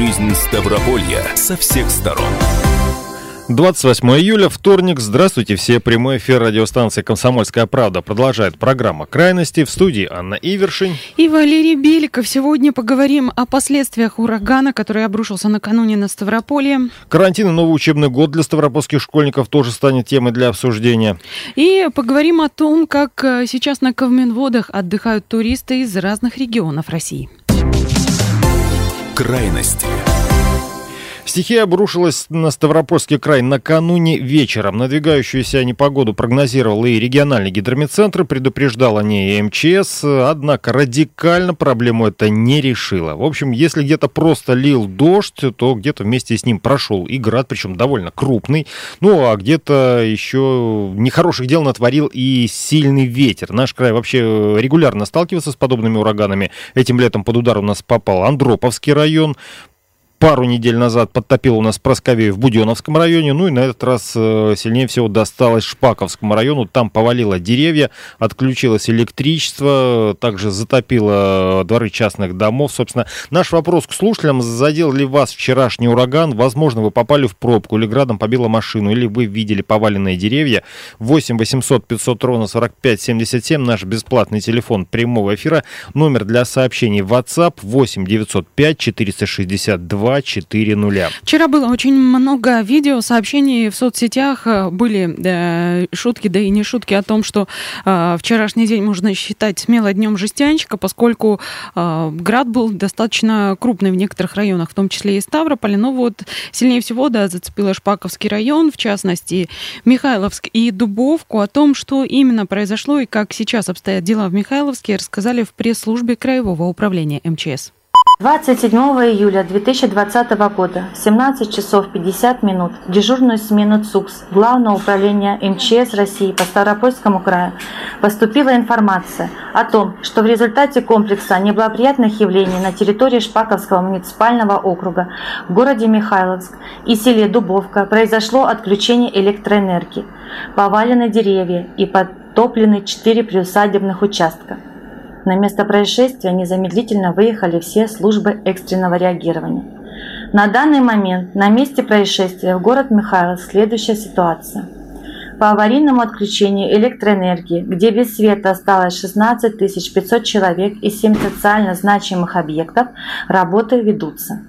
Жизнь Ставрополья со всех сторон. 28 июля, вторник. Здравствуйте все. Прямой эфир радиостанции «Комсомольская правда» продолжает программа «Крайности». В студии Анна Ивершин. И Валерий Беликов. Сегодня поговорим о последствиях урагана, который обрушился накануне на Ставрополье. Карантин и новый учебный год для ставропольских школьников тоже станет темой для обсуждения. И поговорим о том, как э, сейчас на Ковменводах отдыхают туристы из разных регионов России. Крайности. Стихия обрушилась на Ставропольский край накануне вечером. Надвигающуюся непогоду прогнозировал и региональный гидромедцентр, предупреждал о ней и МЧС, однако радикально проблему это не решило. В общем, если где-то просто лил дождь, то где-то вместе с ним прошел и град, причем довольно крупный. Ну, а где-то еще нехороших дел натворил и сильный ветер. Наш край вообще регулярно сталкивается с подобными ураганами. Этим летом под удар у нас попал Андроповский район пару недель назад подтопил у нас Просковею в Буденовском районе, ну и на этот раз э, сильнее всего досталось Шпаковскому району. Там повалило деревья, отключилось электричество, также затопило дворы частных домов. Собственно, наш вопрос к слушателям, задел ли вас вчерашний ураган? Возможно, вы попали в пробку или градом побило машину, или вы видели поваленные деревья. 8 800 500 ровно 45 77, наш бесплатный телефон прямого эфира. Номер для сообщений WhatsApp 8 905 462 240. Вчера было очень много видео, сообщений в соцсетях. Э, были э, шутки, да и не шутки о том, что э, вчерашний день можно считать смело днем жестянщика, поскольку э, град был достаточно крупный в некоторых районах, в том числе и Ставрополе. Но вот сильнее всего, да, зацепило Шпаковский район, в частности, Михайловск и Дубовку. О том, что именно произошло и как сейчас обстоят дела в Михайловске, рассказали в пресс-службе Краевого управления МЧС. 27 июля 2020 года, 17 часов 50 минут, дежурную смену ЦУКС Главного управления МЧС России по Ставропольскому краю поступила информация о том, что в результате комплекса неблагоприятных явлений на территории Шпаковского муниципального округа в городе Михайловск и селе Дубовка произошло отключение электроэнергии, повалены деревья и подтоплены 4 приусадебных участка. На место происшествия незамедлительно выехали все службы экстренного реагирования. На данный момент на месте происшествия в город Михайловск следующая ситуация. По аварийному отключению электроэнергии, где без света осталось 16 500 человек и 7 социально значимых объектов, работы ведутся.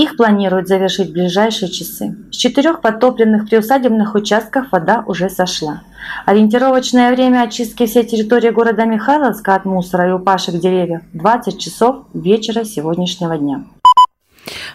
Их планируют завершить в ближайшие часы. С четырех подтопленных приусадебных участков вода уже сошла. Ориентировочное время очистки всей территории города Михайловска от мусора и упавших деревьев – 20 часов вечера сегодняшнего дня.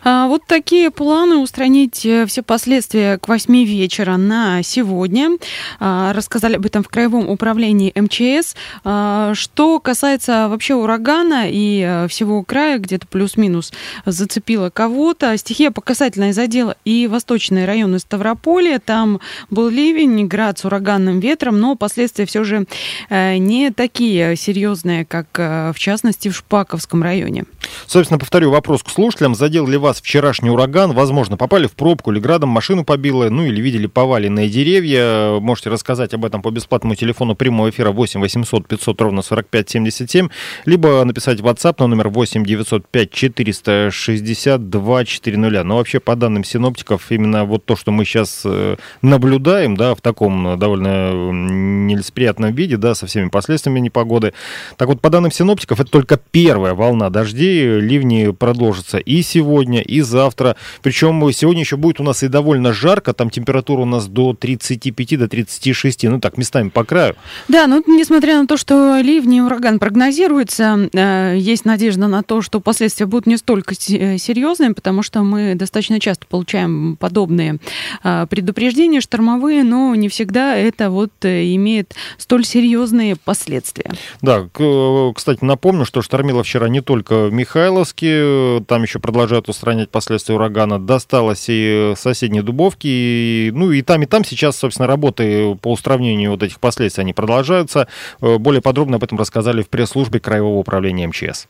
А, вот такие планы устранить э, все последствия к 8 вечера на сегодня. А, рассказали об этом в Краевом управлении МЧС. А, что касается вообще урагана и э, всего края, где-то плюс-минус зацепило кого-то, стихия по касательной задела и восточные районы Ставрополя. Там был ливень, град с ураганным ветром, но последствия все же э, не такие серьезные, как в частности в Шпаковском районе. Собственно, повторю вопрос к слушателям. Задел ли вас вчерашний ураган? Возможно, попали в пробку или градом машину побило, ну или видели поваленные деревья. Можете рассказать об этом по бесплатному телефону прямого эфира 8 800 500 ровно 45 77, либо написать в WhatsApp на номер 8 905 462 400. Но вообще, по данным синоптиков, именно вот то, что мы сейчас э, наблюдаем, да, в таком довольно нелицеприятном виде, да, со всеми последствиями непогоды. Так вот, по данным синоптиков, это только первая волна дождей, ливни продолжатся и сегодня, и завтра. Причем сегодня еще будет у нас и довольно жарко, там температура у нас до 35, до 36, ну так, местами по краю. Да, ну несмотря на то, что ливни и ураган прогнозируются, э, есть надежда на то, что последствия будут не столько э, серьезными, потому что мы достаточно часто получаем подобные э, предупреждения штормовые, но не всегда это вот имеет столь серьезные последствия. Да, кстати, напомню, что штормило вчера не только в Михайловске, там еще продолжают устранять последствия урагана. Досталось и соседней Дубовки. И, ну и там, и там сейчас, собственно, работы по устранению вот этих последствий, они продолжаются. Э, более подробно об этом рассказали в пресс-службе Краевого управления МЧС.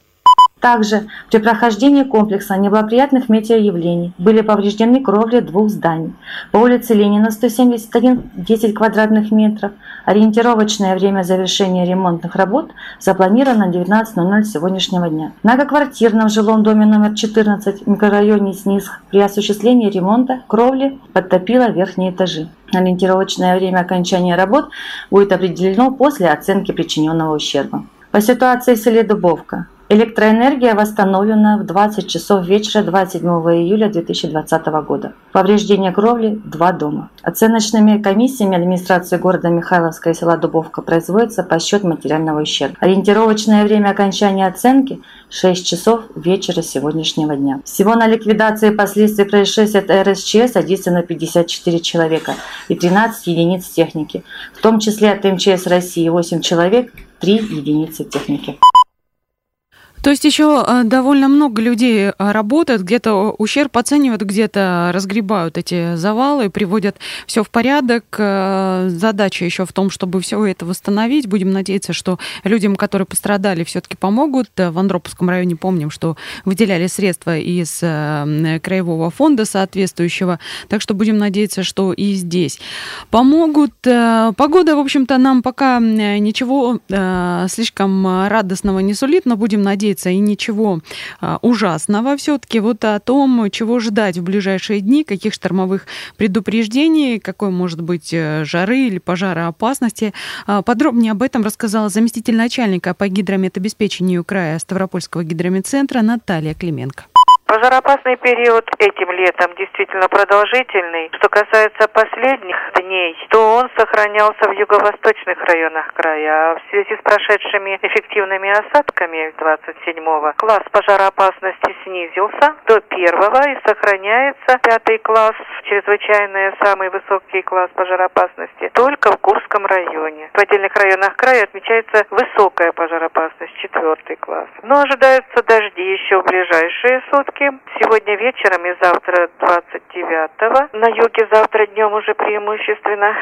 Также при прохождении комплекса неблагоприятных метеоявлений были повреждены кровли двух зданий. По улице Ленина 171, 10 квадратных метров. Ориентировочное время завершения ремонтных работ запланировано на 19.00 сегодняшнего дня. Многоквартирном жилом доме номер 14 в микрорайоне Снисх при осуществлении ремонта кровли подтопило верхние этажи. Ориентировочное время окончания работ будет определено после оценки причиненного ущерба. По ситуации в селе Дубовка. Электроэнергия восстановлена в 20 часов вечера 27 июля 2020 года. Повреждение кровли – два дома. Оценочными комиссиями администрации города Михайловска и села Дубовка производится подсчет материального ущерба. Ориентировочное время окончания оценки – 6 часов вечера сегодняшнего дня. Всего на ликвидации последствий происшествия от РСЧС задействовано 54 человека и 13 единиц техники, в том числе от МЧС России 8 человек, 3 единицы техники. То есть еще э, довольно много людей э, работает, где-то ущерб оценивают, где-то разгребают эти завалы, приводят все в порядок. Э, задача еще в том, чтобы все это восстановить. Будем надеяться, что людям, которые пострадали, все-таки помогут. В Андроповском районе помним, что выделяли средства из краевого фонда соответствующего. Так что будем надеяться, что и здесь помогут. Погода, в общем-то, нам пока ничего слишком радостного не сулит, но будем надеяться, надеяться, и ничего а, ужасного все-таки. Вот о том, чего ждать в ближайшие дни, каких штормовых предупреждений, какой может быть э, жары или пожароопасности. А, подробнее об этом рассказала заместитель начальника по гидрометобеспечению края Ставропольского гидрометцентра Наталья Клименко. Пожароопасный период этим летом действительно продолжительный. Что касается последних дней, то он сохранялся в юго-восточных районах края. А в связи с прошедшими эффективными осадками 27-го класс пожароопасности снизился до первого и сохраняется пятый класс, чрезвычайный самый высокий класс пожароопасности, только в Курском районе. В отдельных районах края отмечается высокая пожароопасность, четвертый класс. Но ожидаются дожди еще в ближайшие сутки осадки. Сегодня вечером и завтра 29-го. На юге завтра днем уже преимущественно.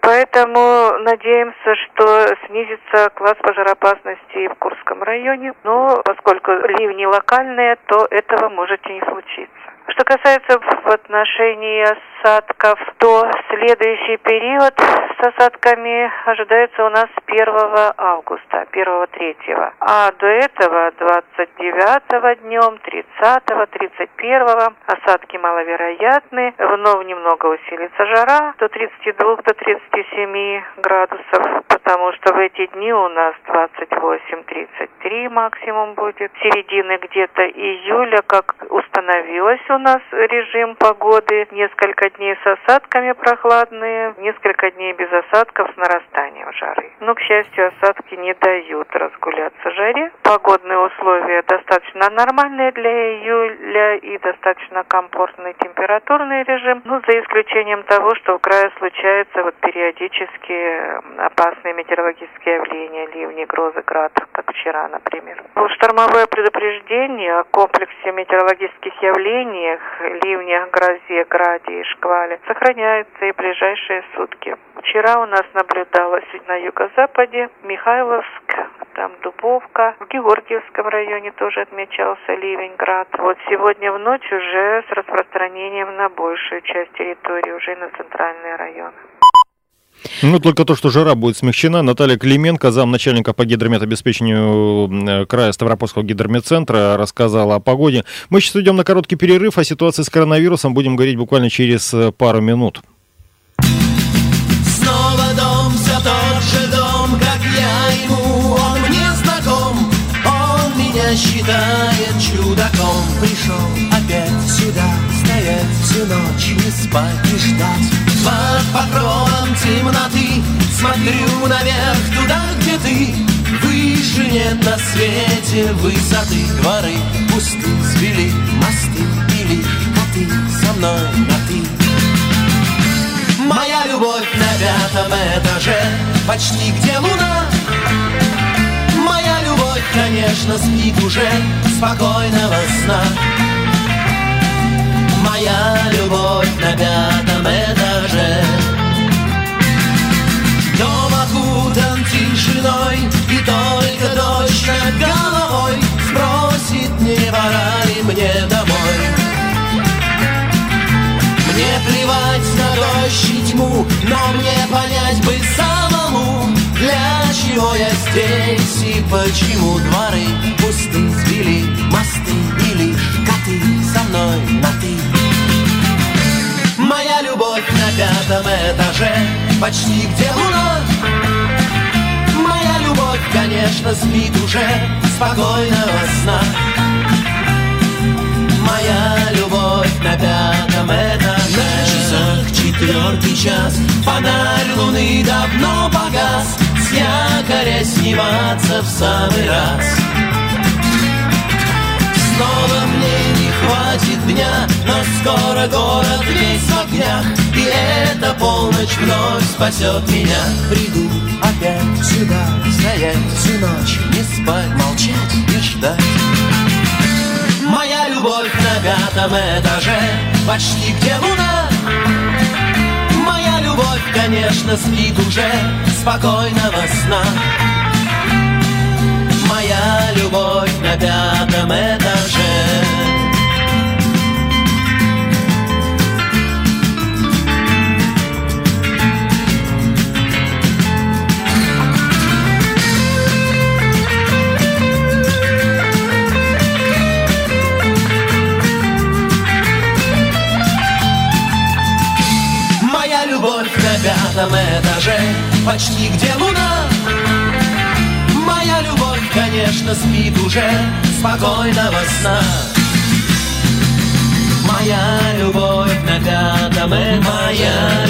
Поэтому надеемся, что снизится класс пожароопасности в Курском районе. Но поскольку ливни локальные, то этого может и не случиться. Что касается в отношении осадков, то следующий период с осадками ожидается у нас 1 августа, 1-3. А до этого 29 днем, 30 31 осадки маловероятны. Вновь немного усилится жара до 32 до 37 градусов, потому что в эти дни у нас 28-33 максимум будет. Середины где-то июля, как установилось у нас режим погоды. Несколько дней с осадками прохладные, несколько дней без осадков с нарастанием жары. Но, к счастью, осадки не дают разгуляться жаре. Погодные условия достаточно нормальные для июля и достаточно комфортный температурный режим. Ну, за исключением того, что в крае случаются вот периодически опасные метеорологические явления, ливни, грозы, град, как вчера, например. Штормовое предупреждение о комплексе метеорологических явлений молниях, ливнях, грозе, граде и шквале сохраняется и ближайшие сутки. Вчера у нас наблюдалось на юго-западе Михайловск, там Дубовка, в Георгиевском районе тоже отмечался ливень, град. Вот сегодня в ночь уже с распространением на большую часть территории, уже на центральные районы. Ну, только то, что жара будет смягчена. Наталья Клименко, замначальника по гидрометобеспечению края Ставропольского гидрометцентра, рассказала о погоде. Мы сейчас идем на короткий перерыв, о ситуации с коронавирусом будем говорить буквально через э, пару минут. Снова дом, все тот же дом, как я ему, он мне знаком, он меня считает чудаком. Пришел не спать и ждать. Под покровом темноты Смотрю наверх туда, где ты. Выше нет на свете высоты. Дворы пусты, свели мосты Или а ты со мной на ты Моя любовь на пятом этаже Почти где луна. Моя любовь, конечно, спит уже Спокойного сна моя любовь на пятом этаже. Дом окутан тишиной И только дождь над головой Спросит, не пора ли мне домой. Мне плевать на дождь и тьму Но мне понять бы самому Для чего я здесь и почему Дворы пусты сбили мосты или лишь коты со мной на ты этаже, почти где луна. Моя любовь, конечно, спит уже спокойного сна. Моя любовь на пятом этаже. На часах четвертый час, фонарь луны давно погас, с якоря сниматься в самый раз. Снова мне не хватит дня, но скоро город весь в огнях, и эта полночь вновь спасет меня. Приду опять сюда, стоять всю ночь, не спать, молчать и ждать. Моя любовь на пятом этаже, почти где луна. Моя любовь, конечно, спит уже спокойного сна. Моя любовь на пятом этаже. Почти где луна. Моя любовь, конечно, спит уже спокойного сна. Моя любовь на пятом этаже,